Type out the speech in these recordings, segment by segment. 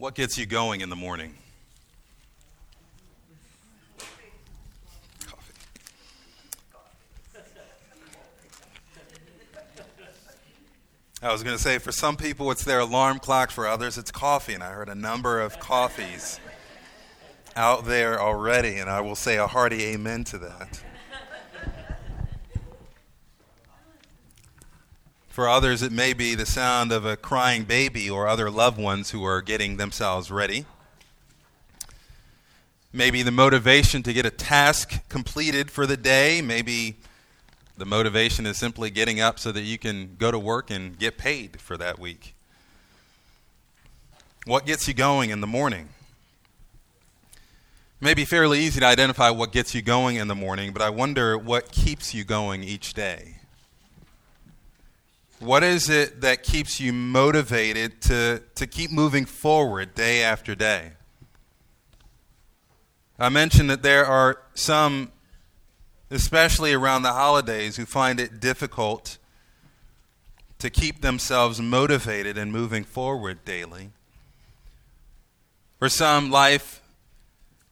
What gets you going in the morning? Coffee. I was going to say, for some people, it's their alarm clock. For others, it's coffee. And I heard a number of coffees out there already. And I will say a hearty amen to that. For others, it may be the sound of a crying baby or other loved ones who are getting themselves ready. Maybe the motivation to get a task completed for the day. Maybe the motivation is simply getting up so that you can go to work and get paid for that week. What gets you going in the morning? It may be fairly easy to identify what gets you going in the morning, but I wonder what keeps you going each day. What is it that keeps you motivated to, to keep moving forward day after day? I mentioned that there are some, especially around the holidays, who find it difficult to keep themselves motivated and moving forward daily. For some, life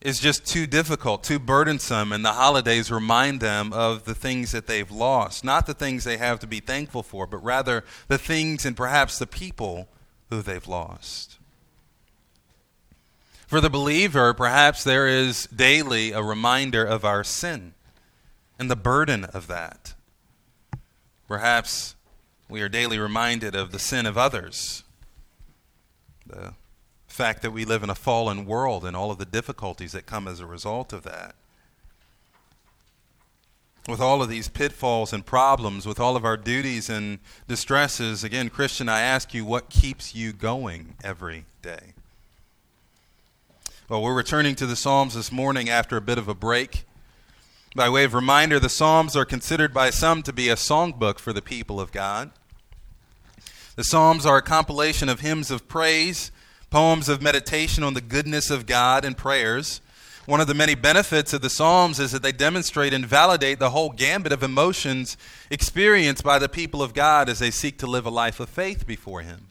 is just too difficult, too burdensome, and the holidays remind them of the things that they've lost. Not the things they have to be thankful for, but rather the things and perhaps the people who they've lost. For the believer, perhaps there is daily a reminder of our sin and the burden of that. Perhaps we are daily reminded of the sin of others, the fact that we live in a fallen world and all of the difficulties that come as a result of that. With all of these pitfalls and problems, with all of our duties and distresses, again, Christian, I ask you, what keeps you going every day? Well, we're returning to the Psalms this morning after a bit of a break. By way of reminder, the Psalms are considered by some to be a songbook for the people of God. The Psalms are a compilation of hymns of praise poems of meditation on the goodness of God and prayers. One of the many benefits of the Psalms is that they demonstrate and validate the whole gambit of emotions experienced by the people of God as they seek to live a life of faith before Him.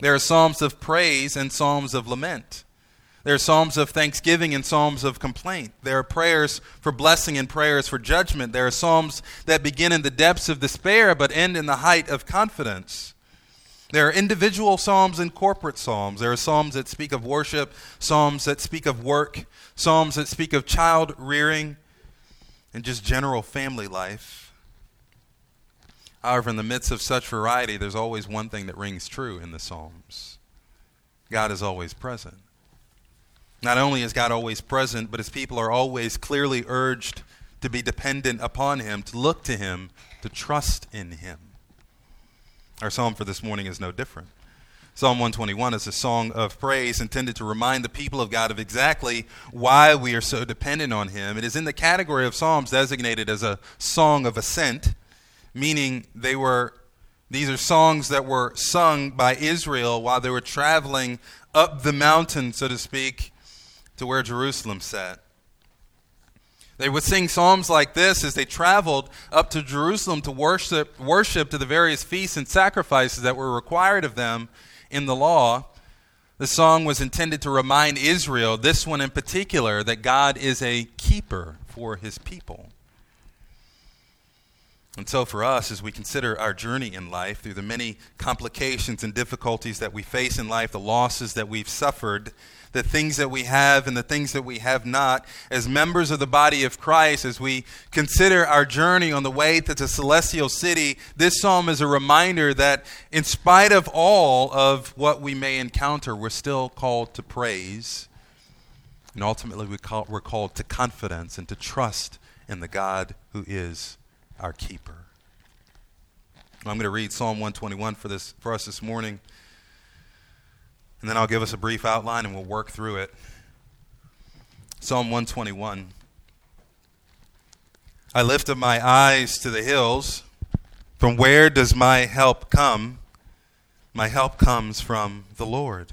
There are psalms of praise and psalms of lament. There are psalms of thanksgiving and psalms of complaint. There are prayers for blessing and prayers for judgment. There are psalms that begin in the depths of despair but end in the height of confidence. There are individual psalms and corporate psalms. There are psalms that speak of worship, psalms that speak of work, psalms that speak of child rearing, and just general family life. However, in the midst of such variety, there's always one thing that rings true in the Psalms God is always present. Not only is God always present, but his people are always clearly urged to be dependent upon him, to look to him, to trust in him. Our psalm for this morning is no different. Psalm 121 is a song of praise intended to remind the people of God of exactly why we are so dependent on Him. It is in the category of psalms designated as a song of ascent, meaning they were these are songs that were sung by Israel while they were traveling up the mountain, so to speak, to where Jerusalem sat. They would sing psalms like this as they traveled up to Jerusalem to worship, worship to the various feasts and sacrifices that were required of them in the law. The song was intended to remind Israel, this one in particular, that God is a keeper for his people. And so, for us, as we consider our journey in life through the many complications and difficulties that we face in life, the losses that we've suffered, the things that we have and the things that we have not. As members of the body of Christ, as we consider our journey on the way to the celestial city, this psalm is a reminder that in spite of all of what we may encounter, we're still called to praise. And ultimately, we call, we're called to confidence and to trust in the God who is our keeper. I'm going to read Psalm 121 for, this, for us this morning and then I'll give us a brief outline and we'll work through it. Psalm 121. I lift up my eyes to the hills. From where does my help come? My help comes from the Lord,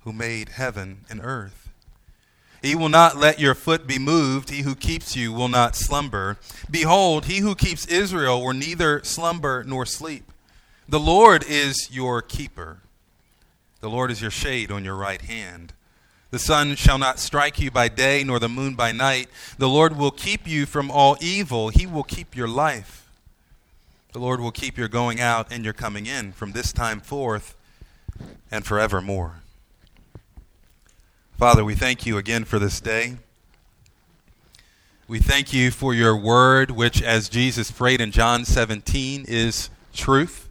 who made heaven and earth. He will not let your foot be moved. He who keeps you will not slumber. Behold, he who keeps Israel will neither slumber nor sleep. The Lord is your keeper. The Lord is your shade on your right hand. The sun shall not strike you by day, nor the moon by night. The Lord will keep you from all evil. He will keep your life. The Lord will keep your going out and your coming in from this time forth and forevermore. Father, we thank you again for this day. We thank you for your word, which, as Jesus prayed in John 17, is truth.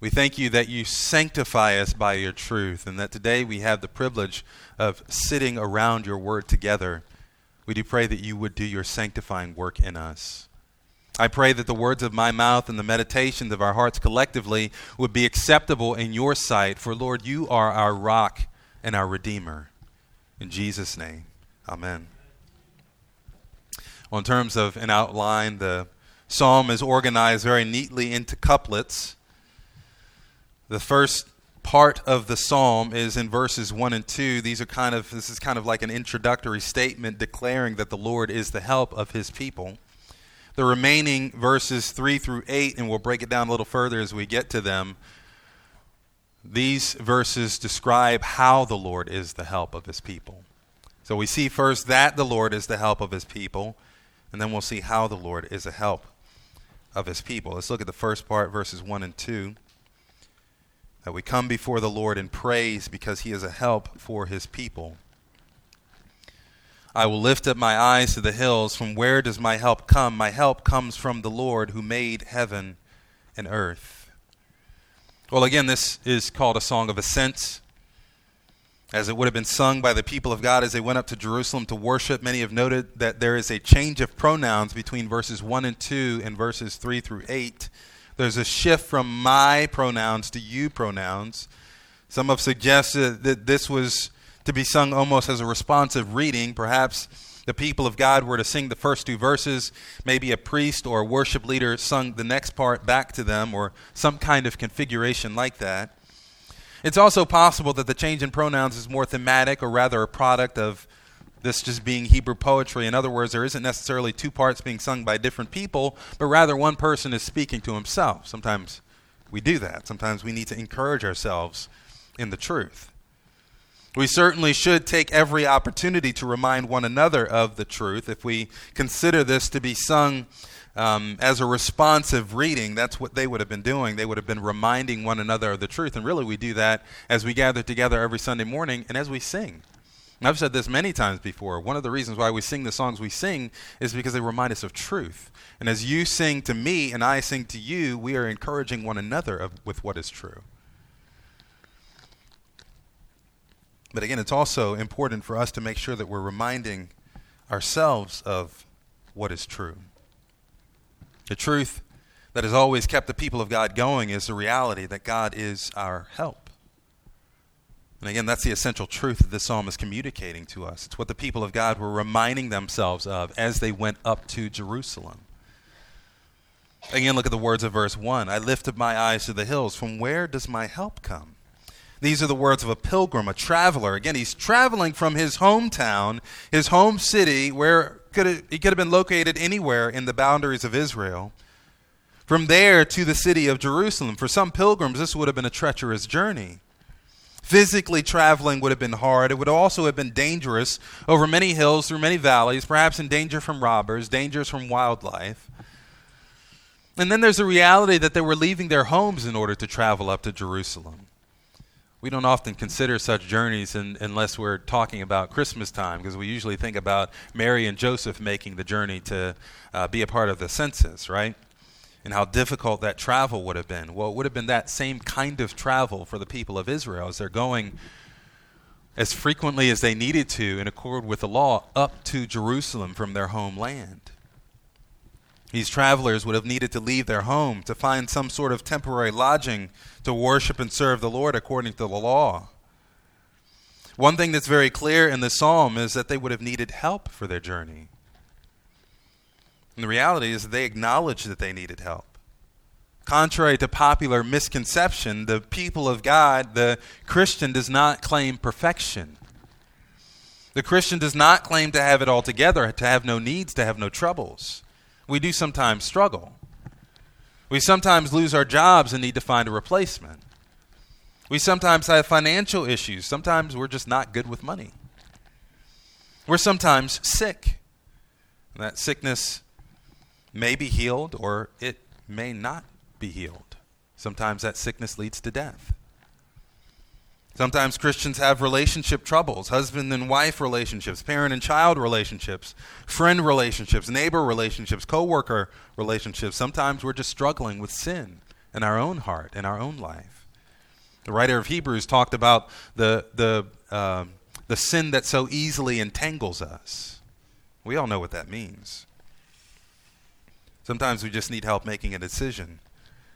We thank you that you sanctify us by your truth, and that today we have the privilege of sitting around your word together. We do pray that you would do your sanctifying work in us. I pray that the words of my mouth and the meditations of our hearts collectively would be acceptable in your sight, for Lord, you are our rock and our Redeemer. In Jesus' name, amen. Well, in terms of an outline, the psalm is organized very neatly into couplets. The first part of the psalm is in verses 1 and 2 these are kind of this is kind of like an introductory statement declaring that the lord is the help of his people. The remaining verses 3 through 8 and we'll break it down a little further as we get to them. These verses describe how the lord is the help of his people. So we see first that the lord is the help of his people and then we'll see how the lord is a help of his people. Let's look at the first part verses 1 and 2 that we come before the Lord in praise because he is a help for his people. I will lift up my eyes to the hills. From where does my help come? My help comes from the Lord who made heaven and earth. Well, again, this is called a song of ascent, as it would have been sung by the people of God as they went up to Jerusalem to worship. Many have noted that there is a change of pronouns between verses 1 and 2 and verses 3 through 8. There's a shift from my pronouns to you pronouns. Some have suggested that this was to be sung almost as a responsive reading. Perhaps the people of God were to sing the first two verses, maybe a priest or a worship leader sung the next part back to them, or some kind of configuration like that. It's also possible that the change in pronouns is more thematic or rather a product of this just being Hebrew poetry. In other words, there isn't necessarily two parts being sung by different people, but rather one person is speaking to himself. Sometimes we do that. Sometimes we need to encourage ourselves in the truth. We certainly should take every opportunity to remind one another of the truth. If we consider this to be sung um, as a responsive reading, that's what they would have been doing. They would have been reminding one another of the truth. And really, we do that as we gather together every Sunday morning and as we sing. I've said this many times before. One of the reasons why we sing the songs we sing is because they remind us of truth. And as you sing to me and I sing to you, we are encouraging one another of, with what is true. But again, it's also important for us to make sure that we're reminding ourselves of what is true. The truth that has always kept the people of God going is the reality that God is our help. And again, that's the essential truth that this psalm is communicating to us. It's what the people of God were reminding themselves of as they went up to Jerusalem. Again, look at the words of verse 1. I lifted my eyes to the hills. From where does my help come? These are the words of a pilgrim, a traveler. Again, he's traveling from his hometown, his home city, where could have, he could have been located anywhere in the boundaries of Israel. From there to the city of Jerusalem. For some pilgrims, this would have been a treacherous journey. Physically traveling would have been hard. It would also have been dangerous over many hills, through many valleys, perhaps in danger from robbers, dangers from wildlife. And then there's the reality that they were leaving their homes in order to travel up to Jerusalem. We don't often consider such journeys in, unless we're talking about Christmas time, because we usually think about Mary and Joseph making the journey to uh, be a part of the census, right? And how difficult that travel would have been. Well, it would have been that same kind of travel for the people of Israel as they're going as frequently as they needed to in accord with the law up to Jerusalem from their homeland. These travelers would have needed to leave their home to find some sort of temporary lodging to worship and serve the Lord according to the law. One thing that's very clear in the psalm is that they would have needed help for their journey. And the reality is they acknowledged that they needed help. Contrary to popular misconception, the people of God, the Christian, does not claim perfection. The Christian does not claim to have it all together, to have no needs, to have no troubles. We do sometimes struggle. We sometimes lose our jobs and need to find a replacement. We sometimes have financial issues. Sometimes we're just not good with money. We're sometimes sick. That sickness may be healed or it may not be healed. Sometimes that sickness leads to death. Sometimes Christians have relationship troubles, husband and wife relationships, parent and child relationships, friend relationships, neighbor relationships, coworker relationships. Sometimes we're just struggling with sin in our own heart, in our own life. The writer of Hebrews talked about the, the, uh, the sin that so easily entangles us. We all know what that means. Sometimes we just need help making a decision,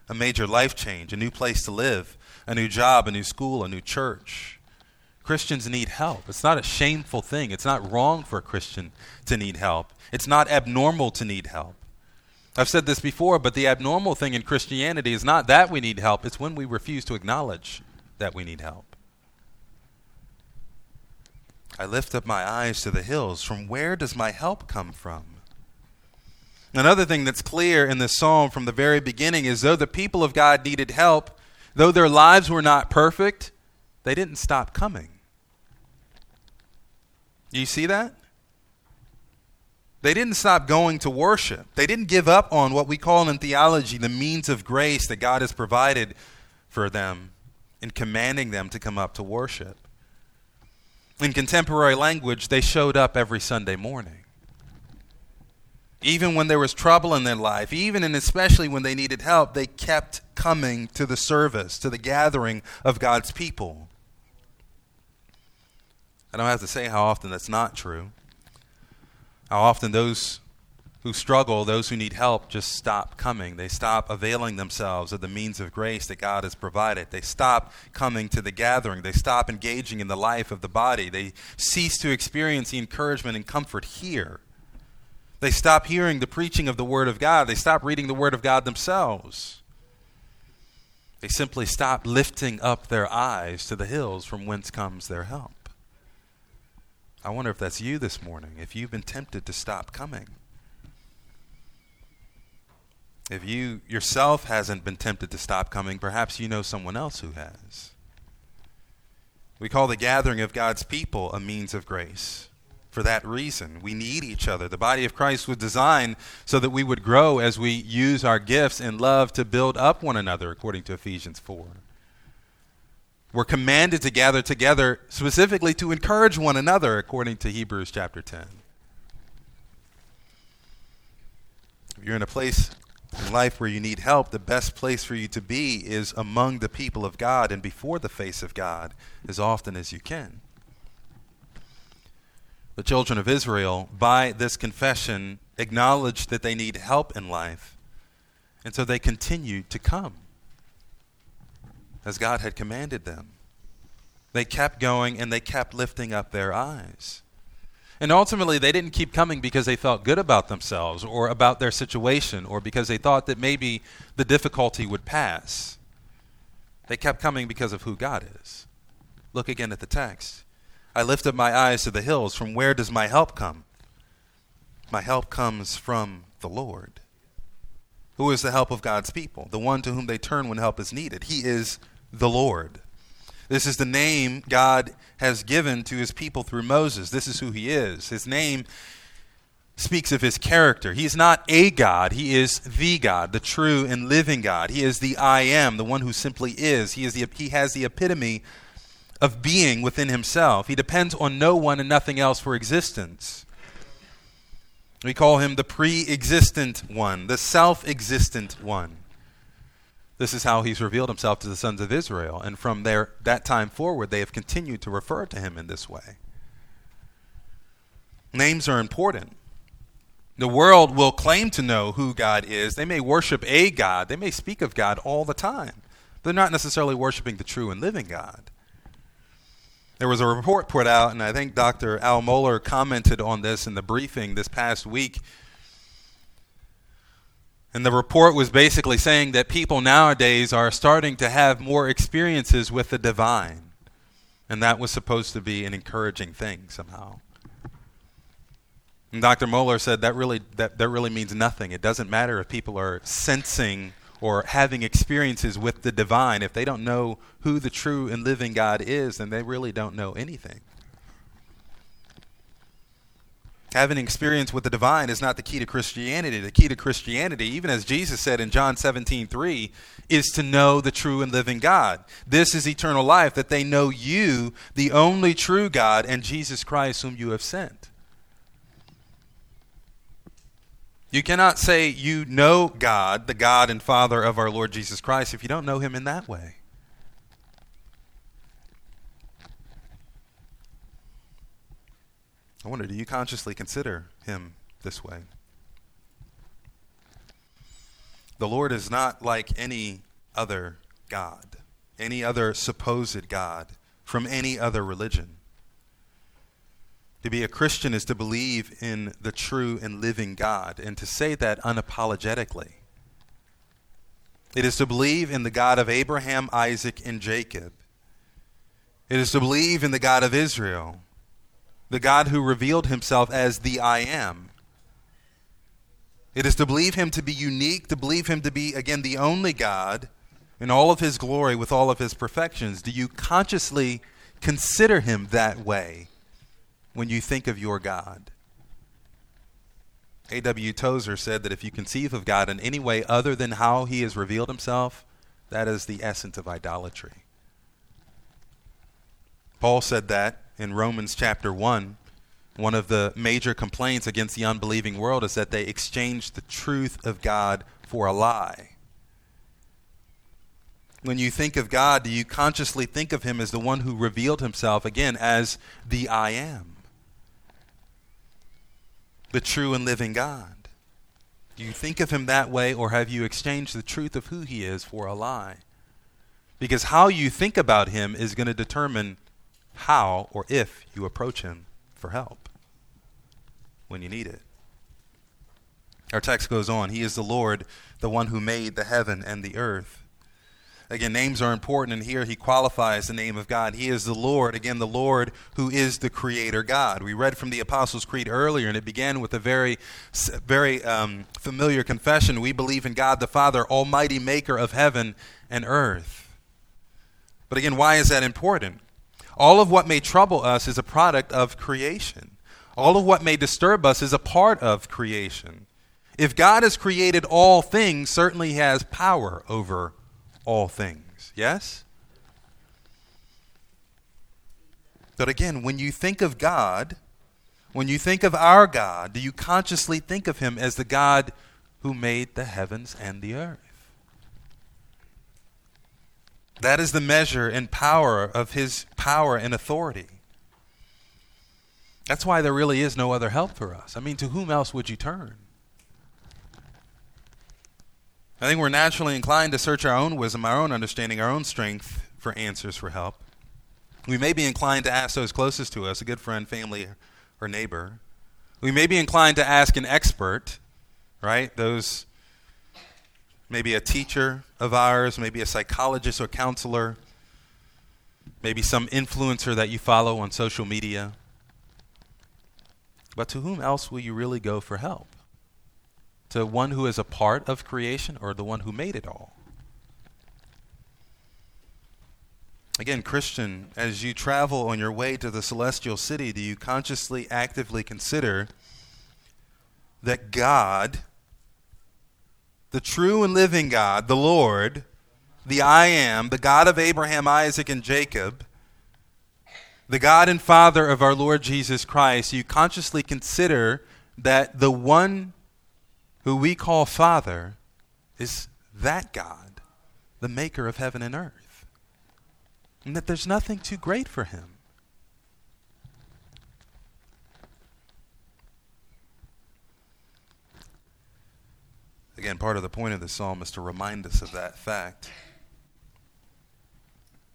a major life change, a new place to live a new job, a new school, a new church. Christians need help. It's not a shameful thing. It's not wrong for a Christian to need help. It's not abnormal to need help. I've said this before, but the abnormal thing in Christianity is not that we need help, it's when we refuse to acknowledge that we need help. I lift up my eyes to the hills. From where does my help come from? Another thing that's clear in this psalm from the very beginning is though the people of God needed help, Though their lives were not perfect, they didn't stop coming. You see that? They didn't stop going to worship. They didn't give up on what we call in theology the means of grace that God has provided for them in commanding them to come up to worship. In contemporary language, they showed up every Sunday morning even when there was trouble in their life, even and especially when they needed help, they kept coming to the service, to the gathering of God's people. I don't have to say how often that's not true. How often those who struggle, those who need help, just stop coming. They stop availing themselves of the means of grace that God has provided. They stop coming to the gathering. They stop engaging in the life of the body. They cease to experience the encouragement and comfort here they stop hearing the preaching of the Word of God. They stop reading the Word of God themselves. They simply stop lifting up their eyes to the hills from whence comes their help. I wonder if that's you this morning, if you've been tempted to stop coming. If you yourself hasn't been tempted to stop coming, perhaps you know someone else who has. We call the gathering of God's people a means of grace for that reason. We need each other. The body of Christ was designed so that we would grow as we use our gifts and love to build up one another, according to Ephesians 4. We're commanded to gather together specifically to encourage one another, according to Hebrews chapter 10. If you're in a place in life where you need help, the best place for you to be is among the people of God and before the face of God as often as you can the children of Israel, by this confession, acknowledged that they need help in life. And so they continued to come as God had commanded them. They kept going and they kept lifting up their eyes. And ultimately, they didn't keep coming because they felt good about themselves or about their situation or because they thought that maybe the difficulty would pass. They kept coming because of who God is. Look again at the text. I lift up my eyes to the hills. From where does my help come? My help comes from the Lord. Who is the help of God's people? The one to whom they turn when help is needed. He is the Lord. This is the name God has given to his people through Moses. This is who he is. His name speaks of his character. He is not a God, he is the God, the true and living God. He is the I am, the one who simply is. He, is the, he has the epitome of being within himself. He depends on no one and nothing else for existence. We call him the pre existent one, the self existent one. This is how he's revealed himself to the sons of Israel. And from there, that time forward, they have continued to refer to him in this way. Names are important. The world will claim to know who God is. They may worship a God. They may speak of God all the time. They're not necessarily worshiping the true and living God. There was a report put out, and I think Dr. Al Mohler commented on this in the briefing this past week. And the report was basically saying that people nowadays are starting to have more experiences with the divine. And that was supposed to be an encouraging thing somehow. And Dr. Mohler said that really, that, that really means nothing. It doesn't matter if people are sensing or having experiences with the divine, if they don't know who the true and living God is, then they really don't know anything. Having experience with the divine is not the key to Christianity. The key to Christianity, even as Jesus said in John 17, 3, is to know the true and living God. This is eternal life, that they know you, the only true God, and Jesus Christ, whom you have sent. You cannot say you know God, the God and Father of our Lord Jesus Christ, if you don't know him in that way. I wonder, do you consciously consider him this way? The Lord is not like any other God, any other supposed God from any other religion. To be a Christian is to believe in the true and living God, and to say that unapologetically. It is to believe in the God of Abraham, Isaac, and Jacob. It is to believe in the God of Israel, the God who revealed himself as the I am. It is to believe him to be unique, to believe him to be, again, the only God in all of his glory with all of his perfections. Do you consciously consider him that way? When you think of your God. A.W. Tozer said that if you conceive of God in any way other than how he has revealed himself, that is the essence of idolatry. Paul said that in Romans chapter 1. One of the major complaints against the unbelieving world is that they exchange the truth of God for a lie. When you think of God, do you consciously think of him as the one who revealed himself, again, as the I am? The true and living God? Do you think of him that way, or have you exchanged the truth of who he is for a lie? Because how you think about him is going to determine how or if you approach him for help when you need it. Our text goes on He is the Lord, the one who made the heaven and the earth. Again, names are important, and here he qualifies the name of God. He is the Lord, again, the Lord who is the Creator God. We read from the Apostles' Creed earlier, and it began with a very, very um, familiar confession. We believe in God the Father, Almighty Maker of heaven and earth. But again, why is that important? All of what may trouble us is a product of creation. All of what may disturb us is a part of creation. If God has created all things, certainly He has power over all things. Yes? But again, when you think of God, when you think of our God, do you consciously think of Him as the God who made the heavens and the earth? That is the measure and power of His power and authority. That's why there really is no other help for us. I mean, to whom else would you turn? I think we're naturally inclined to search our own wisdom, our own understanding, our own strength for answers for help. We may be inclined to ask those closest to us, a good friend, family, or neighbor. We may be inclined to ask an expert, right? Those, maybe a teacher of ours, maybe a psychologist or counselor, maybe some influencer that you follow on social media. But to whom else will you really go for help? To one who is a part of creation or the one who made it all? Again, Christian, as you travel on your way to the celestial city, do you consciously, actively consider that God, the true and living God, the Lord, the I am, the God of Abraham, Isaac, and Jacob, the God and Father of our Lord Jesus Christ, do you consciously consider that the one who we call Father, is that God, the maker of heaven and earth. And that there's nothing too great for him. Again, part of the point of the psalm is to remind us of that fact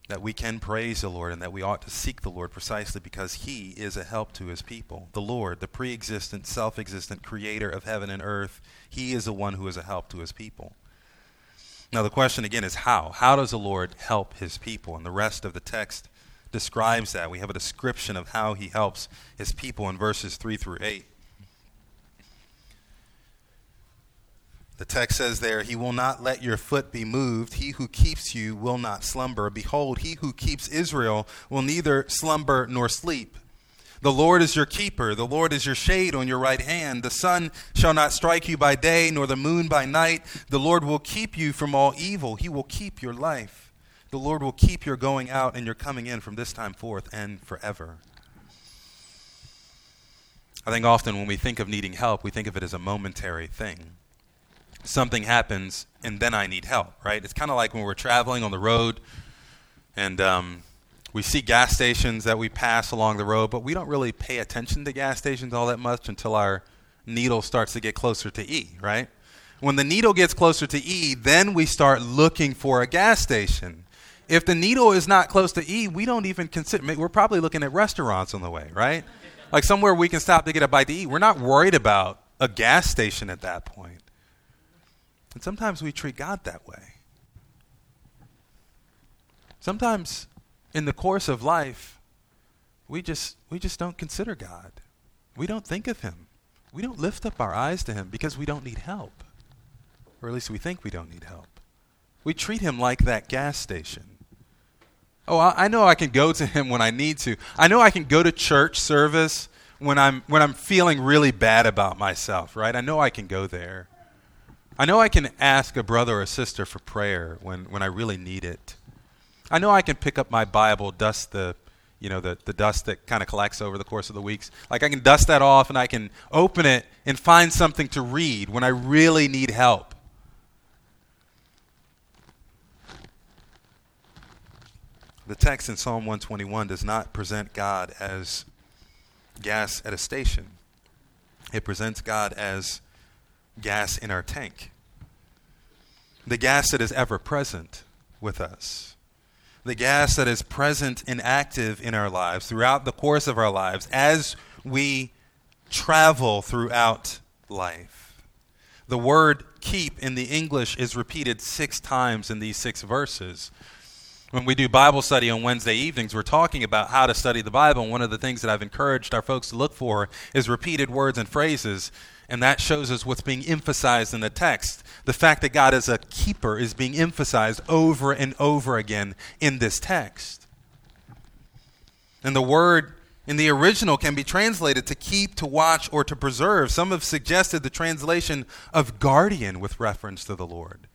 that we can praise the Lord and that we ought to seek the Lord precisely because He is a help to His people. The Lord, the pre existent, self existent creator of heaven and earth, He is the one who is a help to His people. Now, the question again is how? How does the Lord help His people? And the rest of the text describes that. We have a description of how He helps His people in verses 3 through 8. The text says there, He will not let your foot be moved. He who keeps you will not slumber. Behold, he who keeps Israel will neither slumber nor sleep. The Lord is your keeper. The Lord is your shade on your right hand. The sun shall not strike you by day, nor the moon by night. The Lord will keep you from all evil. He will keep your life. The Lord will keep your going out and your coming in from this time forth and forever. I think often when we think of needing help, we think of it as a momentary thing. Something happens, and then I need help, right? It's kind of like when we're traveling on the road and um, we see gas stations that we pass along the road, but we don't really pay attention to gas stations all that much until our needle starts to get closer to E, right? When the needle gets closer to E, then we start looking for a gas station. If the needle is not close to E, we don't even consider, we're probably looking at restaurants on the way, right? Like somewhere we can stop to get a bite to eat. We're not worried about a gas station at that point. And sometimes we treat God that way. Sometimes in the course of life, we just we just don't consider God. We don't think of him. We don't lift up our eyes to him because we don't need help. Or at least we think we don't need help. We treat him like that gas station. Oh, I, I know I can go to him when I need to. I know I can go to church service when I'm when I'm feeling really bad about myself, right? I know I can go there. I know I can ask a brother or sister for prayer when, when I really need it. I know I can pick up my Bible, dust the, you know, the, the dust that kind of collects over the course of the weeks. Like I can dust that off and I can open it and find something to read when I really need help. The text in Psalm 121 does not present God as gas at a station. It presents God as gas in our tank. The gas that is ever present with us the gas that is present and active in our lives throughout the course of our lives as we travel throughout life. The word keep in the English is repeated six times in these six verses. When we do Bible study on Wednesday evenings, we're talking about how to study the Bible. And one of the things that I've encouraged our folks to look for is repeated words and phrases and that shows us what's being emphasized in the text. The fact that God is a keeper is being emphasized over and over again in this text. And the word in the original can be translated to keep, to watch, or to preserve. Some have suggested the translation of guardian with reference to the Lord.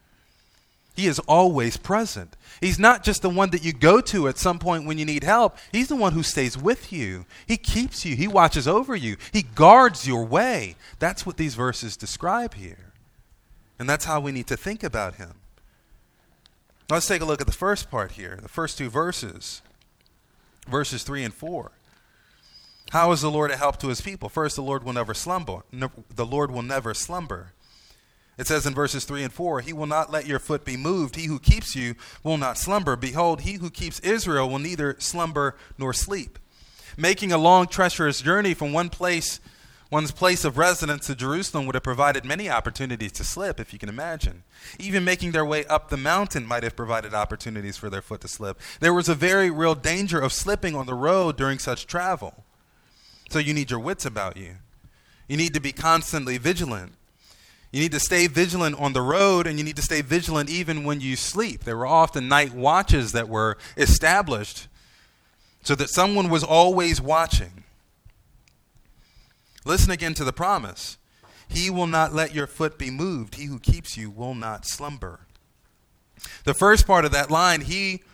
He is always present. He's not just the one that you go to at some point when you need help. He's the one who stays with you. He keeps you. He watches over you. He guards your way. That's what these verses describe here. And that's how we need to think about him. Let's take a look at the first part here, the first two verses, verses 3 and 4. How is the Lord a help to his people? First, the Lord will never slumber. the Lord will never slumber. It says in verses 3 and 4 He will not let your foot be moved. He who keeps you will not slumber. Behold, he who keeps Israel will neither slumber nor sleep. Making a long, treacherous journey from one place, one's place of residence to Jerusalem would have provided many opportunities to slip, if you can imagine. Even making their way up the mountain might have provided opportunities for their foot to slip. There was a very real danger of slipping on the road during such travel. So you need your wits about you. You need to be constantly vigilant. You need to stay vigilant on the road, and you need to stay vigilant even when you sleep. There were often night watches that were established so that someone was always watching. Listen again to the promise He will not let your foot be moved, he who keeps you will not slumber. The first part of that line, He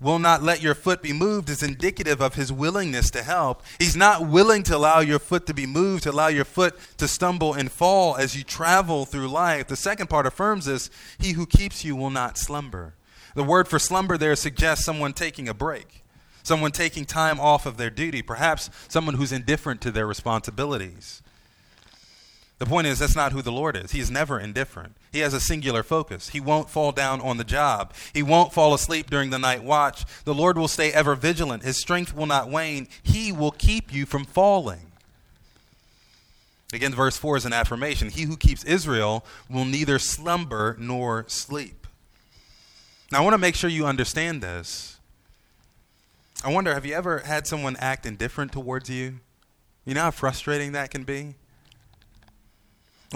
will not let your foot be moved is indicative of his willingness to help. He's not willing to allow your foot to be moved, to allow your foot to stumble and fall as you travel through life. The second part affirms this He who keeps you will not slumber. The word for slumber there suggests someone taking a break, someone taking time off of their duty, perhaps someone who's indifferent to their responsibilities. The point is, that's not who the Lord is. He is never indifferent. He has a singular focus. He won't fall down on the job. He won't fall asleep during the night watch. The Lord will stay ever vigilant. His strength will not wane. He will keep you from falling. Again, verse 4 is an affirmation. He who keeps Israel will neither slumber nor sleep. Now, I want to make sure you understand this. I wonder, have you ever had someone act indifferent towards you? You know how frustrating that can be?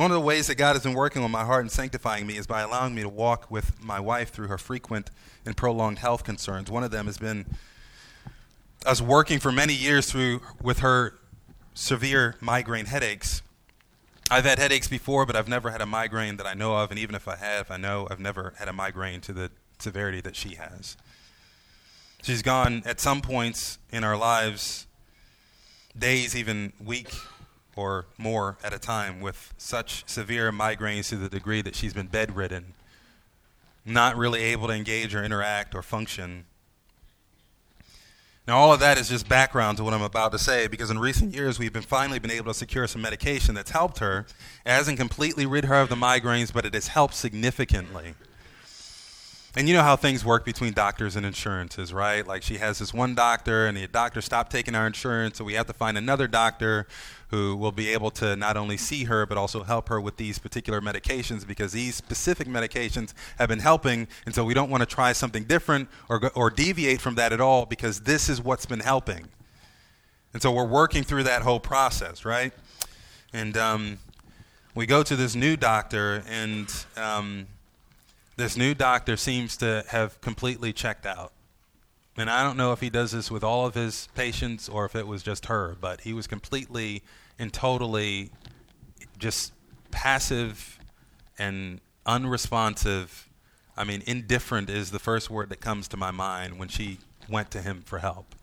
One of the ways that God has been working on my heart and sanctifying me is by allowing me to walk with my wife through her frequent and prolonged health concerns. One of them has been us working for many years through with her severe migraine headaches. I've had headaches before, but I've never had a migraine that I know of, and even if I have, I know I've never had a migraine to the severity that she has. She's gone at some points in our lives, days, even week or more at a time, with such severe migraines to the degree that she's been bedridden, not really able to engage or interact or function. Now, all of that is just background to what I'm about to say because in recent years we've been finally been able to secure some medication that's helped her. It hasn't completely rid her of the migraines, but it has helped significantly. And you know how things work between doctors and insurances, right? Like she has this one doctor, and the doctor stopped taking our insurance, so we have to find another doctor who will be able to not only see her but also help her with these particular medications because these specific medications have been helping, and so we don't want to try something different or or deviate from that at all because this is what's been helping. And so we're working through that whole process, right? And um, we go to this new doctor, and um, this new doctor seems to have completely checked out. And I don't know if he does this with all of his patients or if it was just her, but he was completely and totally just passive and unresponsive. I mean, indifferent is the first word that comes to my mind when she went to him for help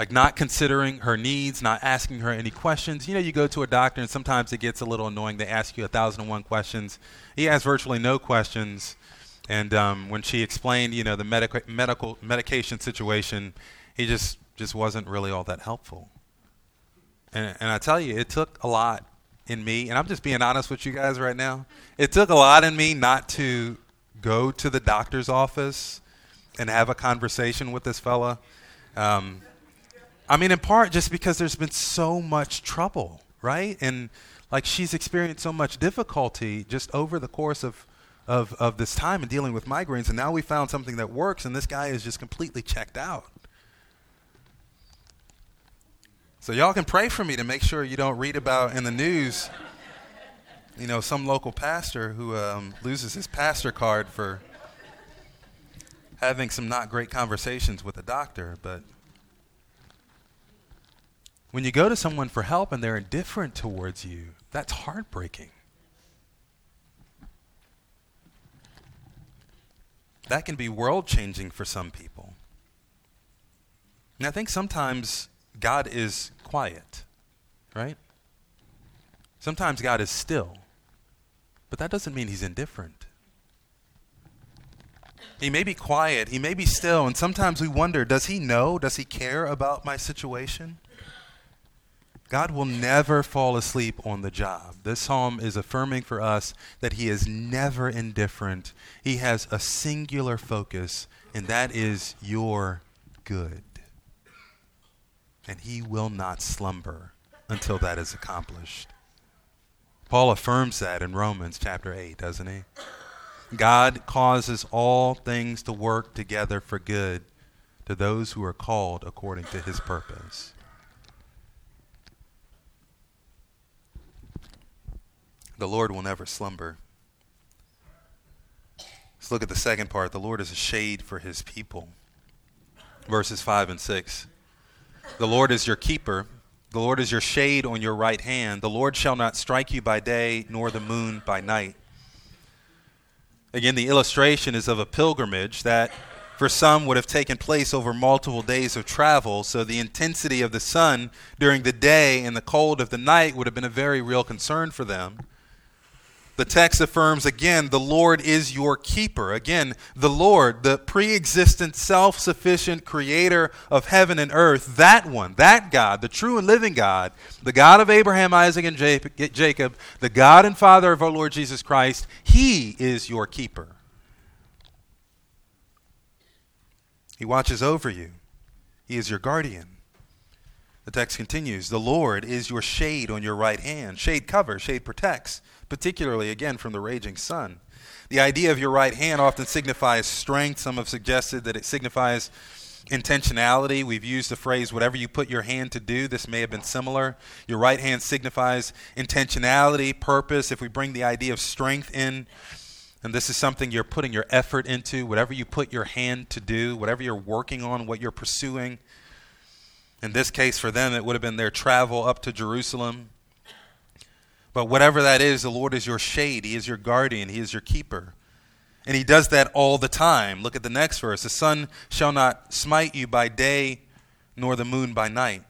like not considering her needs, not asking her any questions. You know, you go to a doctor and sometimes it gets a little annoying. They ask you a thousand and one questions. He has virtually no questions. And um, when she explained, you know, the medic- medical medication situation, he just just wasn't really all that helpful. And, and I tell you, it took a lot in me, and I'm just being honest with you guys right now. It took a lot in me not to go to the doctor's office and have a conversation with this fella. Um, I mean, in part just because there's been so much trouble, right? And like she's experienced so much difficulty just over the course of, of, of this time in dealing with migraines. And now we found something that works, and this guy is just completely checked out. So y'all can pray for me to make sure you don't read about in the news, you know, some local pastor who um, loses his pastor card for having some not great conversations with a doctor. But when you go to someone for help and they're indifferent towards you, that's heartbreaking. That can be world changing for some people. And I think sometimes God is quiet, right? Sometimes God is still, but that doesn't mean he's indifferent. He may be quiet, he may be still, and sometimes we wonder does he know? Does he care about my situation? God will never fall asleep on the job. This psalm is affirming for us that He is never indifferent. He has a singular focus, and that is your good. And He will not slumber until that is accomplished. Paul affirms that in Romans chapter 8, doesn't he? God causes all things to work together for good to those who are called according to His purpose. The Lord will never slumber. Let's look at the second part. The Lord is a shade for his people. Verses 5 and 6. The Lord is your keeper. The Lord is your shade on your right hand. The Lord shall not strike you by day, nor the moon by night. Again, the illustration is of a pilgrimage that for some would have taken place over multiple days of travel, so the intensity of the sun during the day and the cold of the night would have been a very real concern for them. The text affirms again, the Lord is your keeper. Again, the Lord, the pre existent, self sufficient creator of heaven and earth, that one, that God, the true and living God, the God of Abraham, Isaac, and Jacob, the God and Father of our Lord Jesus Christ, He is your keeper. He watches over you, He is your guardian. The text continues The Lord is your shade on your right hand. Shade covers, shade protects particularly again from the raging sun. The idea of your right hand often signifies strength. Some have suggested that it signifies intentionality. We've used the phrase, whatever you put your hand to do. This may have been similar. Your right hand signifies intentionality, purpose. If we bring the idea of strength in, and this is something you're putting your effort into, whatever you put your hand to do, whatever you're working on, what you're pursuing. In this case, for them, it would have been their travel up to Jerusalem. But whatever that is, the Lord is your shade. He is your guardian. He is your keeper. And he does that all the time. Look at the next verse. The sun shall not smite you by day, nor the moon by night.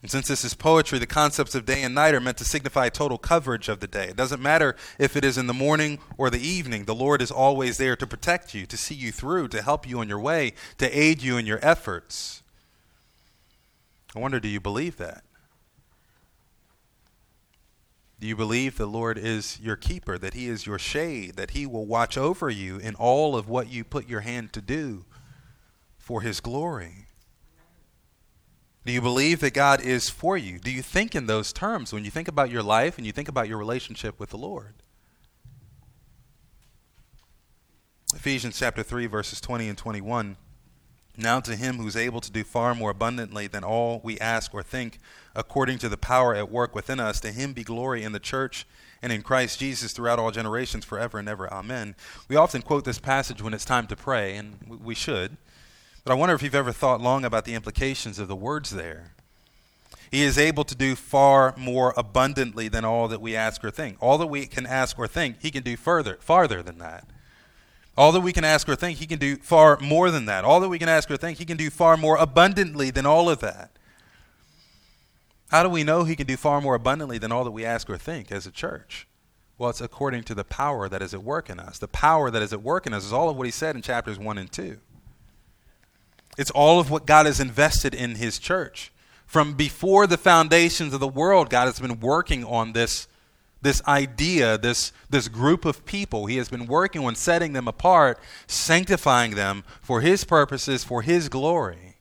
And since this is poetry, the concepts of day and night are meant to signify total coverage of the day. It doesn't matter if it is in the morning or the evening, the Lord is always there to protect you, to see you through, to help you on your way, to aid you in your efforts. I wonder, do you believe that? Do you believe the Lord is your keeper, that He is your shade, that He will watch over you in all of what you put your hand to do for His glory? Do you believe that God is for you? Do you think in those terms when you think about your life and you think about your relationship with the Lord? Ephesians chapter 3 verses 20 and 21 now to him who is able to do far more abundantly than all we ask or think, according to the power at work within us, to him be glory in the church and in Christ Jesus throughout all generations, forever and ever. Amen. We often quote this passage when it's time to pray, and we should. But I wonder if you've ever thought long about the implications of the words there. He is able to do far more abundantly than all that we ask or think. All that we can ask or think, he can do further, farther than that. All that we can ask or think, He can do far more than that. All that we can ask or think, He can do far more abundantly than all of that. How do we know He can do far more abundantly than all that we ask or think as a church? Well, it's according to the power that is at work in us. The power that is at work in us is all of what He said in chapters 1 and 2. It's all of what God has invested in His church. From before the foundations of the world, God has been working on this this idea, this, this group of people. He has been working on setting them apart, sanctifying them for His purposes, for His glory.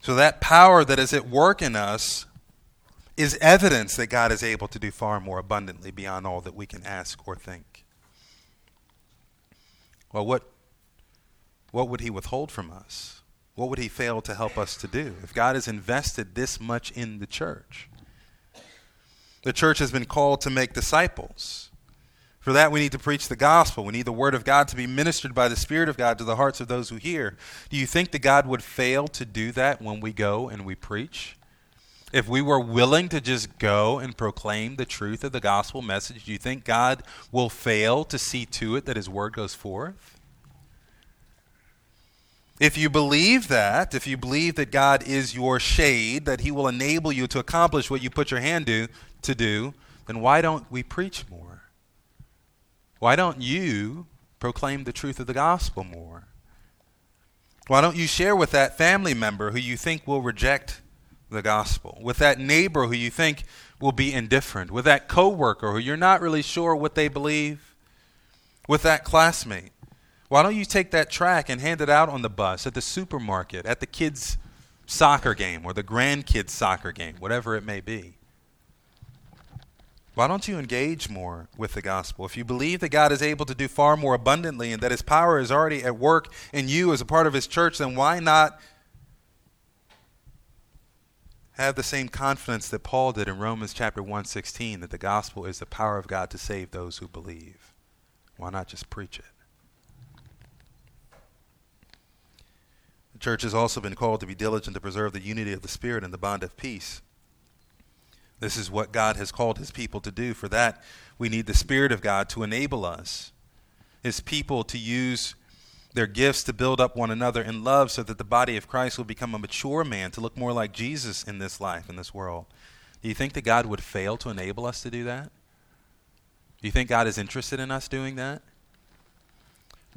So that power that is at work in us is evidence that God is able to do far more abundantly beyond all that we can ask or think. Well, what, what would He withhold from us? What would He fail to help us to do? If God has invested this much in the church, the church has been called to make disciples. For that, we need to preach the gospel. We need the word of God to be ministered by the Spirit of God to the hearts of those who hear. Do you think that God would fail to do that when we go and we preach? If we were willing to just go and proclaim the truth of the gospel message, do you think God will fail to see to it that his word goes forth? If you believe that, if you believe that God is your shade, that he will enable you to accomplish what you put your hand to, to do, then why don't we preach more? Why don't you proclaim the truth of the gospel more? Why don't you share with that family member who you think will reject the gospel, with that neighbor who you think will be indifferent, with that coworker who you're not really sure what they believe, with that classmate? Why don't you take that track and hand it out on the bus, at the supermarket, at the kids' soccer game or the grandkids' soccer game, whatever it may be? Why don't you engage more with the gospel? If you believe that God is able to do far more abundantly and that his power is already at work in you as a part of his church, then why not have the same confidence that Paul did in Romans chapter 1:16 that the gospel is the power of God to save those who believe? Why not just preach it? The church has also been called to be diligent to preserve the unity of the spirit and the bond of peace. This is what God has called his people to do. For that, we need the Spirit of God to enable us, his people, to use their gifts to build up one another in love so that the body of Christ will become a mature man, to look more like Jesus in this life, in this world. Do you think that God would fail to enable us to do that? Do you think God is interested in us doing that?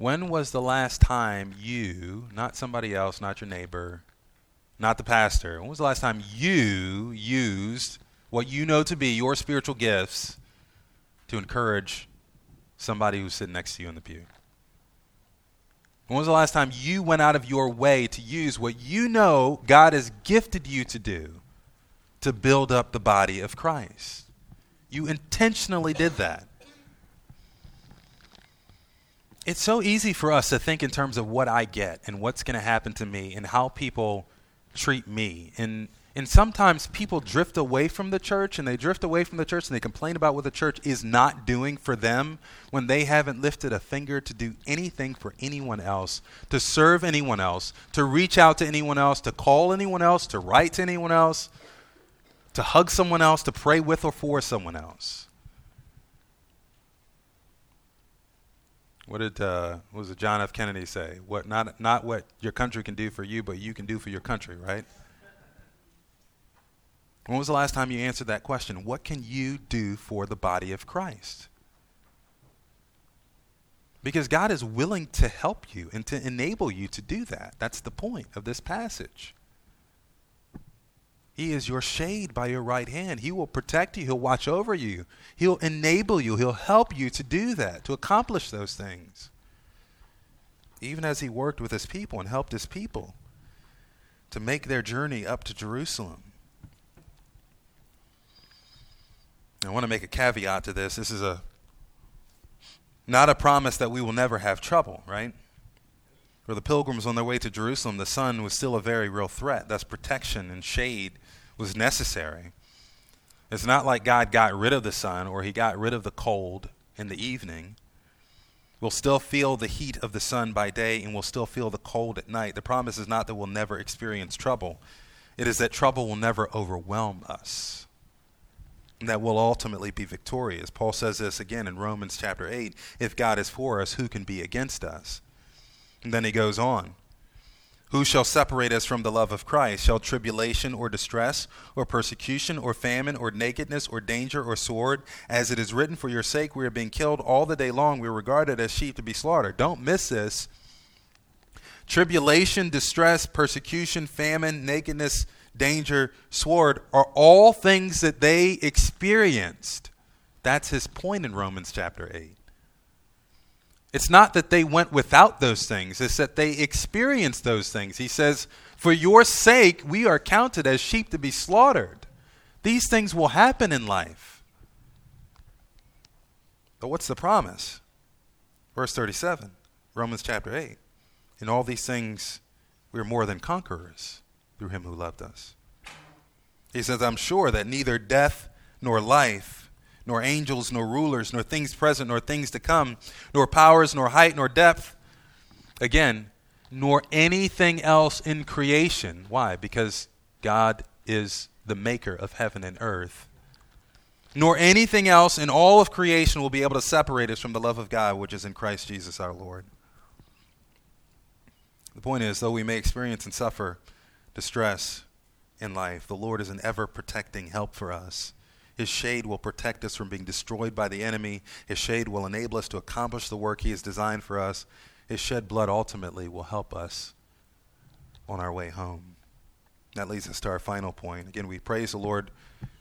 When was the last time you, not somebody else, not your neighbor, not the pastor, when was the last time you used what you know to be your spiritual gifts to encourage somebody who's sitting next to you in the pew? When was the last time you went out of your way to use what you know God has gifted you to do to build up the body of Christ? You intentionally did that. It's so easy for us to think in terms of what I get and what's going to happen to me and how people treat me. And and sometimes people drift away from the church and they drift away from the church and they complain about what the church is not doing for them when they haven't lifted a finger to do anything for anyone else, to serve anyone else, to reach out to anyone else, to call anyone else, to write to anyone else, to hug someone else, to pray with or for someone else. What did uh, what was it John F. Kennedy say? What not not what your country can do for you, but you can do for your country, right? When was the last time you answered that question? What can you do for the body of Christ? Because God is willing to help you and to enable you to do that. That's the point of this passage. He is your shade by your right hand. He will protect you. He'll watch over you. He'll enable you. He'll help you to do that, to accomplish those things. Even as he worked with his people and helped his people to make their journey up to Jerusalem. I want to make a caveat to this. This is a not a promise that we will never have trouble, right? For the pilgrims on their way to Jerusalem, the sun was still a very real threat. Thus, protection and shade was necessary. It's not like God got rid of the sun or he got rid of the cold in the evening. We'll still feel the heat of the sun by day and we'll still feel the cold at night. The promise is not that we'll never experience trouble, it is that trouble will never overwhelm us that we'll ultimately be victorious. Paul says this again in Romans chapter 8 if God is for us, who can be against us? And then he goes on. Who shall separate us from the love of Christ? Shall tribulation or distress or persecution or famine or nakedness or danger or sword? As it is written, For your sake we are being killed all the day long. We are regarded as sheep to be slaughtered. Don't miss this. Tribulation, distress, persecution, famine, nakedness, danger, sword are all things that they experienced. That's his point in Romans chapter 8. It's not that they went without those things, it's that they experienced those things. He says, For your sake, we are counted as sheep to be slaughtered. These things will happen in life. But what's the promise? Verse 37, Romans chapter 8. In all these things, we are more than conquerors through him who loved us. He says, I'm sure that neither death nor life, nor angels nor rulers, nor things present nor things to come, nor powers nor height nor depth, again, nor anything else in creation. Why? Because God is the maker of heaven and earth. Nor anything else in all of creation will be able to separate us from the love of God which is in Christ Jesus our Lord. The point is, though we may experience and suffer distress in life, the Lord is an ever protecting help for us. His shade will protect us from being destroyed by the enemy. His shade will enable us to accomplish the work He has designed for us. His shed blood ultimately will help us on our way home. That leads us to our final point. Again, we praise the Lord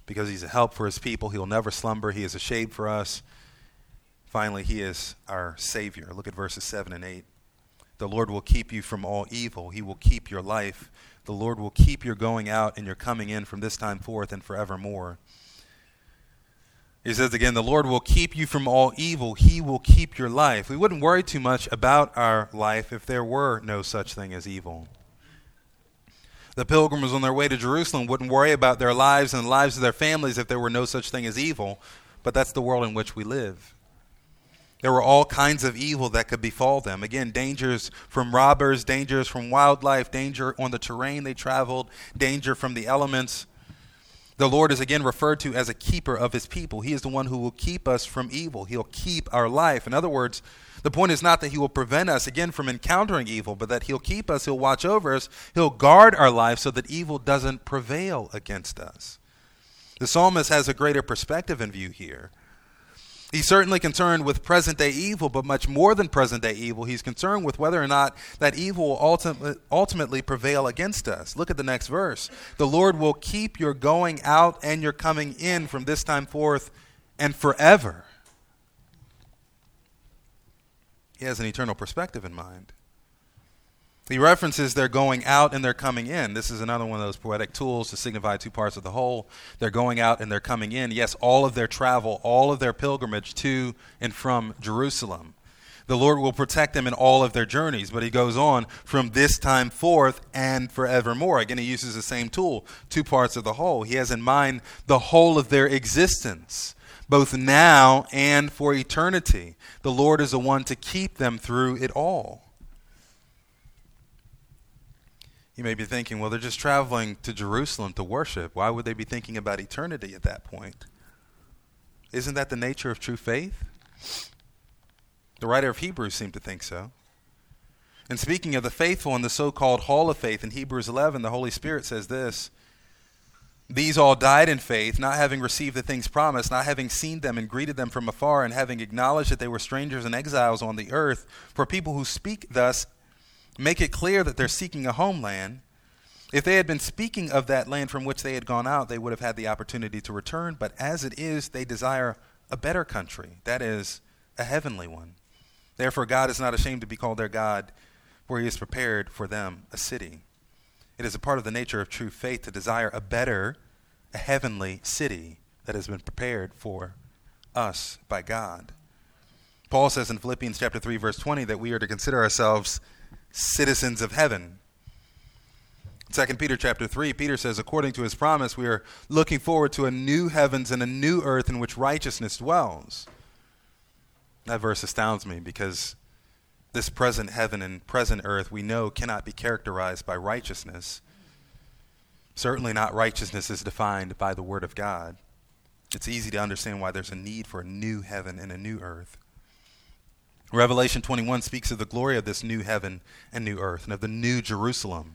because He's a help for His people. He will never slumber, He is a shade for us. Finally, He is our Savior. Look at verses 7 and 8. The Lord will keep you from all evil. He will keep your life. The Lord will keep your going out and your coming in from this time forth and forevermore. He says again, the Lord will keep you from all evil. He will keep your life. We wouldn't worry too much about our life if there were no such thing as evil. The pilgrims on their way to Jerusalem wouldn't worry about their lives and the lives of their families if there were no such thing as evil, but that's the world in which we live. There were all kinds of evil that could befall them. Again, dangers from robbers, dangers from wildlife, danger on the terrain they traveled, danger from the elements. The Lord is again referred to as a keeper of his people. He is the one who will keep us from evil. He'll keep our life. In other words, the point is not that he will prevent us again from encountering evil, but that he'll keep us, he'll watch over us, he'll guard our life so that evil doesn't prevail against us. The psalmist has a greater perspective in view here. He's certainly concerned with present day evil, but much more than present day evil. He's concerned with whether or not that evil will ultimately, ultimately prevail against us. Look at the next verse. The Lord will keep your going out and your coming in from this time forth and forever. He has an eternal perspective in mind. He references their going out and they're coming in. This is another one of those poetic tools to signify two parts of the whole. They're going out and they're coming in. Yes, all of their travel, all of their pilgrimage to and from Jerusalem. The Lord will protect them in all of their journeys. But he goes on, from this time forth and forevermore. Again, he uses the same tool, two parts of the whole. He has in mind the whole of their existence, both now and for eternity. The Lord is the one to keep them through it all. You may be thinking, well, they're just traveling to Jerusalem to worship. Why would they be thinking about eternity at that point? Isn't that the nature of true faith? The writer of Hebrews seemed to think so. And speaking of the faithful in the so called hall of faith in Hebrews 11, the Holy Spirit says this These all died in faith, not having received the things promised, not having seen them and greeted them from afar, and having acknowledged that they were strangers and exiles on the earth. For people who speak thus make it clear that they're seeking a homeland. If they had been speaking of that land from which they had gone out, they would have had the opportunity to return. But as it is, they desire a better country, that is, a heavenly one. Therefore, God is not ashamed to be called their God, for he has prepared for them a city. It is a part of the nature of true faith to desire a better, a heavenly city that has been prepared for us by God. Paul says in Philippians chapter 3 verse 20 that we are to consider ourselves citizens of heaven. 2 Peter chapter 3, Peter says, according to his promise, we are looking forward to a new heavens and a new earth in which righteousness dwells. That verse astounds me because this present heaven and present earth we know cannot be characterized by righteousness. Certainly not righteousness is defined by the Word of God. It's easy to understand why there's a need for a new heaven and a new earth. Revelation 21 speaks of the glory of this new heaven and new earth and of the new Jerusalem.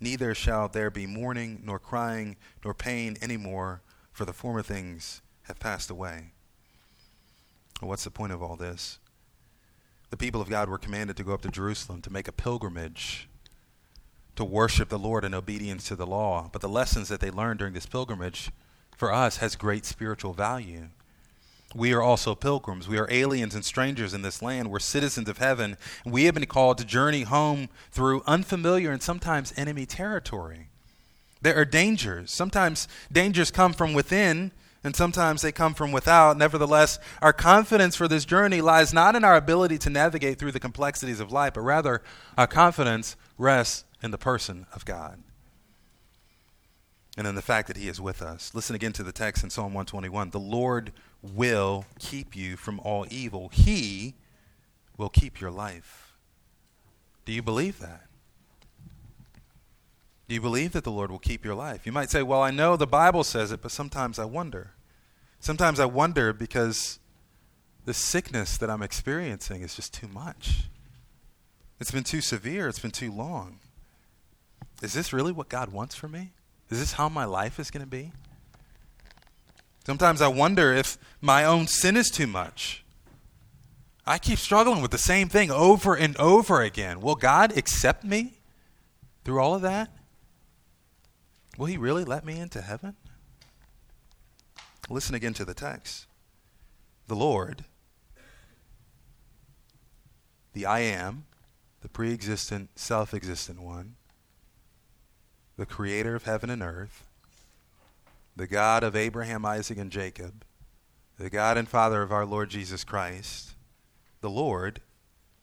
neither shall there be mourning, nor crying, nor pain any more, for the former things have passed away. what's the point of all this? The people of God were commanded to go up to Jerusalem to make a pilgrimage, to worship the Lord in obedience to the law. But the lessons that they learned during this pilgrimage, for us, has great spiritual value. We are also pilgrims. We are aliens and strangers in this land. We're citizens of heaven. We have been called to journey home through unfamiliar and sometimes enemy territory. There are dangers. Sometimes dangers come from within, and sometimes they come from without. Nevertheless, our confidence for this journey lies not in our ability to navigate through the complexities of life, but rather our confidence rests in the person of God and in the fact that He is with us. Listen again to the text in Psalm 121 The Lord will keep you from all evil. He will keep your life. Do you believe that? Do you believe that the Lord will keep your life? You might say, Well, I know the Bible says it, but sometimes I wonder. Sometimes I wonder because the sickness that I'm experiencing is just too much. It's been too severe, it's been too long. Is this really what God wants for me? Is this how my life is going to be? Sometimes I wonder if my own sin is too much. I keep struggling with the same thing over and over again. Will God accept me through all of that? Will He really let me into heaven? Listen again to the text. The Lord, the I am, the pre existent, self existent one, the creator of heaven and earth, the God of Abraham, Isaac, and Jacob, the God and Father of our Lord Jesus Christ, the Lord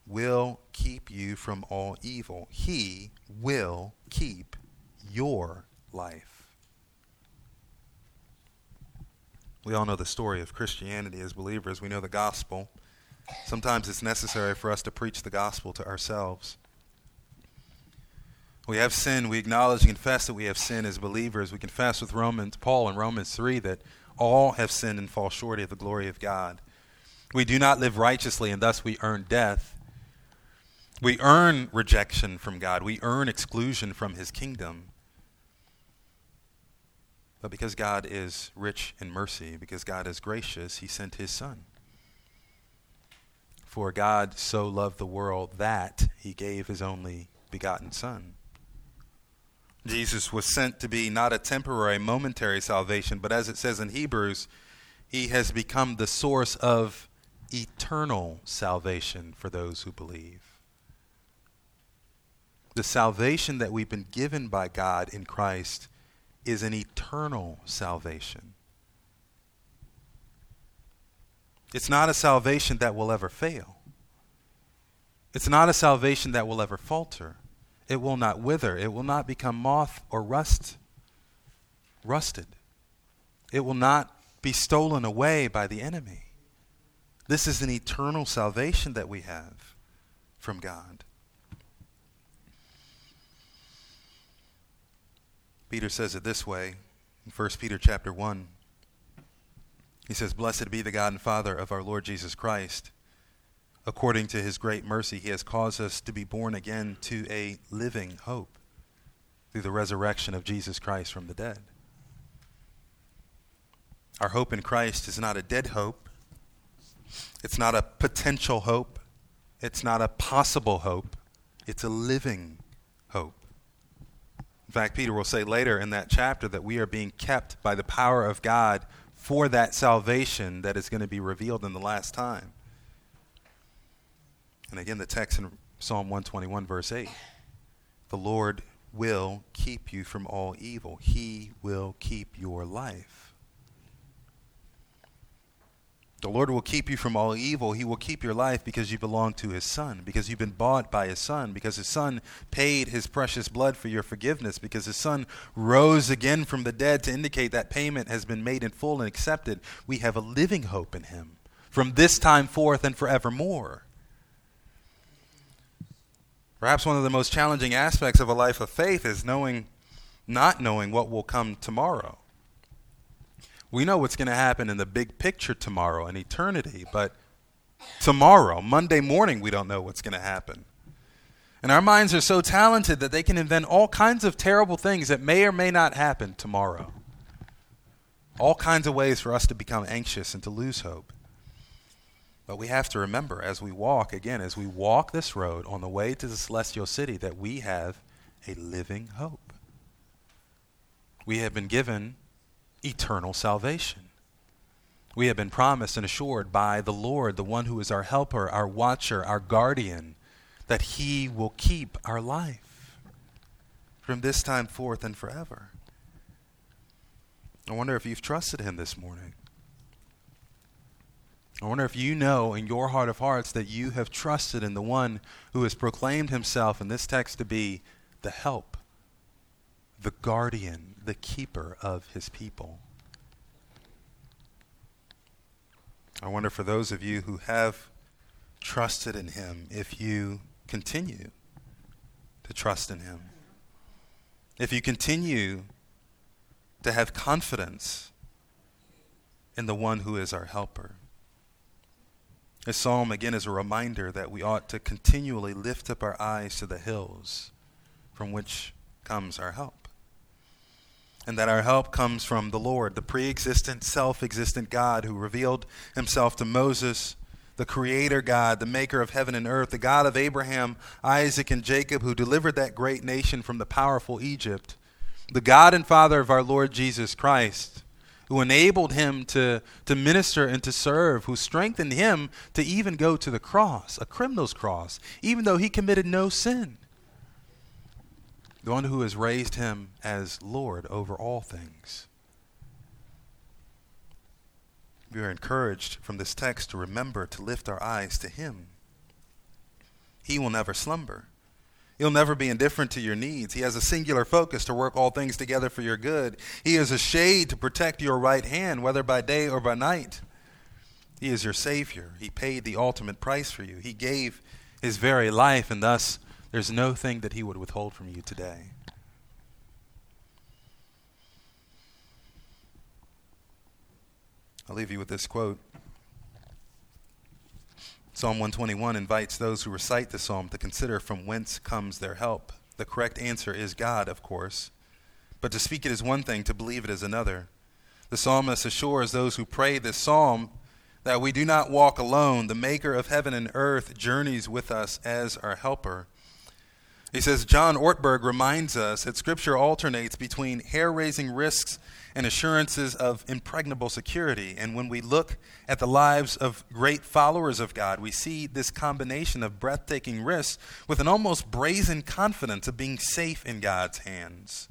will keep you from all evil. He will keep your life. We all know the story of Christianity as believers. We know the gospel. Sometimes it's necessary for us to preach the gospel to ourselves. We have sin. We acknowledge and confess that we have sin as believers. We confess with Romans, Paul in Romans 3 that all have sinned and fall short of the glory of God. We do not live righteously, and thus we earn death. We earn rejection from God. We earn exclusion from his kingdom. But because God is rich in mercy, because God is gracious, he sent his son For God so loved the world that he gave his only begotten Son. Jesus was sent to be not a temporary, momentary salvation, but as it says in Hebrews, he has become the source of eternal salvation for those who believe. The salvation that we've been given by God in Christ is an eternal salvation. It's not a salvation that will ever fail. It's not a salvation that will ever falter. It will not wither. It will not become moth or rust rusted. It will not be stolen away by the enemy. This is an eternal salvation that we have from God. Peter says it this way in 1 Peter chapter 1. He says, Blessed be the God and Father of our Lord Jesus Christ. According to his great mercy, he has caused us to be born again to a living hope through the resurrection of Jesus Christ from the dead. Our hope in Christ is not a dead hope. It's not a potential hope. It's not a possible hope. It's a living hope. In fact, Peter will say later in that chapter that we are being kept by the power of God for that salvation that is going to be revealed in the last time. And again, the text in Psalm 121, verse 8 The Lord will keep you from all evil, He will keep your life. The Lord will keep you from all evil. He will keep your life because you belong to His Son, because you've been bought by His Son, because His Son paid His precious blood for your forgiveness, because His Son rose again from the dead to indicate that payment has been made in full and accepted. We have a living hope in Him from this time forth and forevermore. Perhaps one of the most challenging aspects of a life of faith is knowing, not knowing what will come tomorrow. We know what's going to happen in the big picture tomorrow in eternity, but tomorrow, Monday morning, we don't know what's going to happen. And our minds are so talented that they can invent all kinds of terrible things that may or may not happen tomorrow. All kinds of ways for us to become anxious and to lose hope. But we have to remember as we walk, again, as we walk this road on the way to the celestial city, that we have a living hope. We have been given eternal salvation. We have been promised and assured by the Lord, the one who is our helper, our watcher, our guardian, that he will keep our life from this time forth and forever. I wonder if you've trusted him this morning. I wonder if you know in your heart of hearts that you have trusted in the one who has proclaimed himself in this text to be the help, the guardian, the keeper of his people. I wonder for those of you who have trusted in him, if you continue to trust in him. If you continue to have confidence in the one who is our helper. This psalm, again, is a reminder that we ought to continually lift up our eyes to the hills from which comes our help. And that our help comes from the Lord, the pre existent, self existent God who revealed himself to Moses, the Creator God, the maker of heaven and earth, the God of Abraham, Isaac, and Jacob, who delivered that great nation from the powerful Egypt, the God and Father of our Lord Jesus Christ who enabled him to, to minister and to serve, who strengthened him to even go to the cross, a criminal's cross, even though he committed no sin. The one who has raised him as Lord over all things. We are encouraged from this text to remember to lift our eyes to him. He will never slumber. He'll never be indifferent to your needs. He has a singular focus to work all things together for your good. He is a shade to protect your right hand, whether by day or by night. He is your Savior. He paid the ultimate price for you. He gave His very life, and thus there's no thing that He would withhold from you today. I'll leave you with this quote. Psalm 121 invites those who recite the psalm to consider from whence comes their help. The correct answer is God, of course. But to speak it is one thing, to believe it is another. The psalmist assures those who pray this psalm that we do not walk alone. The maker of heaven and earth journeys with us as our helper. He says John Ortberg reminds us that Scripture alternates between hair raising risks and assurances of impregnable security. And when we look at the lives of great followers of God, we see this combination of breathtaking risks with an almost brazen confidence of being safe in God's hands.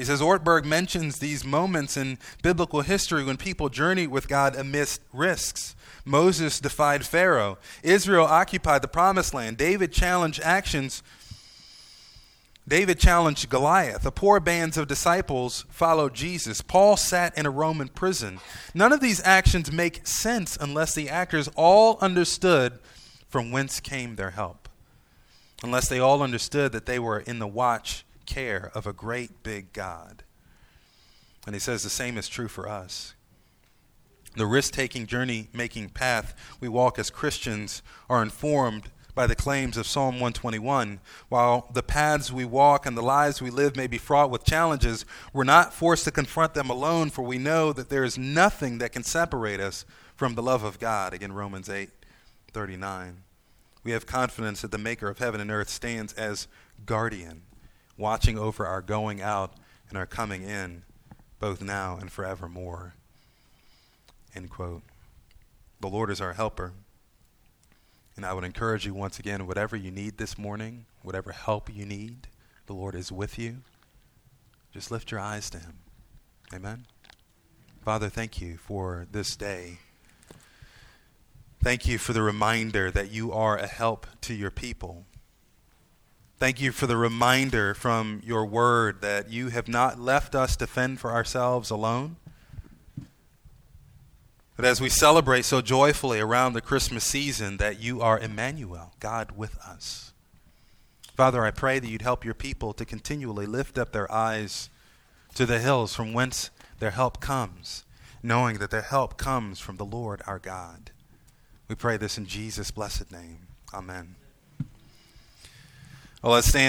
He says Ortberg mentions these moments in biblical history when people journeyed with God amidst risks. Moses defied Pharaoh. Israel occupied the promised land. David challenged actions. David challenged Goliath. The poor bands of disciples followed Jesus. Paul sat in a Roman prison. None of these actions make sense unless the actors all understood from whence came their help. Unless they all understood that they were in the watch care of a great big God. And he says the same is true for us. The risk taking, journey making path we walk as Christians are informed by the claims of Psalm 121. While the paths we walk and the lives we live may be fraught with challenges, we're not forced to confront them alone, for we know that there is nothing that can separate us from the love of God. Again, Romans 8 39. We have confidence that the Maker of heaven and earth stands as guardian, watching over our going out and our coming in, both now and forevermore. End quote. The Lord is our helper. And I would encourage you once again, whatever you need this morning, whatever help you need, the Lord is with you. Just lift your eyes to Him. Amen. Father, thank you for this day. Thank you for the reminder that you are a help to your people. Thank you for the reminder from your word that you have not left us to fend for ourselves alone but as we celebrate so joyfully around the Christmas season, that you are Emmanuel, God with us. Father, I pray that you'd help your people to continually lift up their eyes to the hills from whence their help comes, knowing that their help comes from the Lord our God. We pray this in Jesus' blessed name. Amen. Well, let's stand.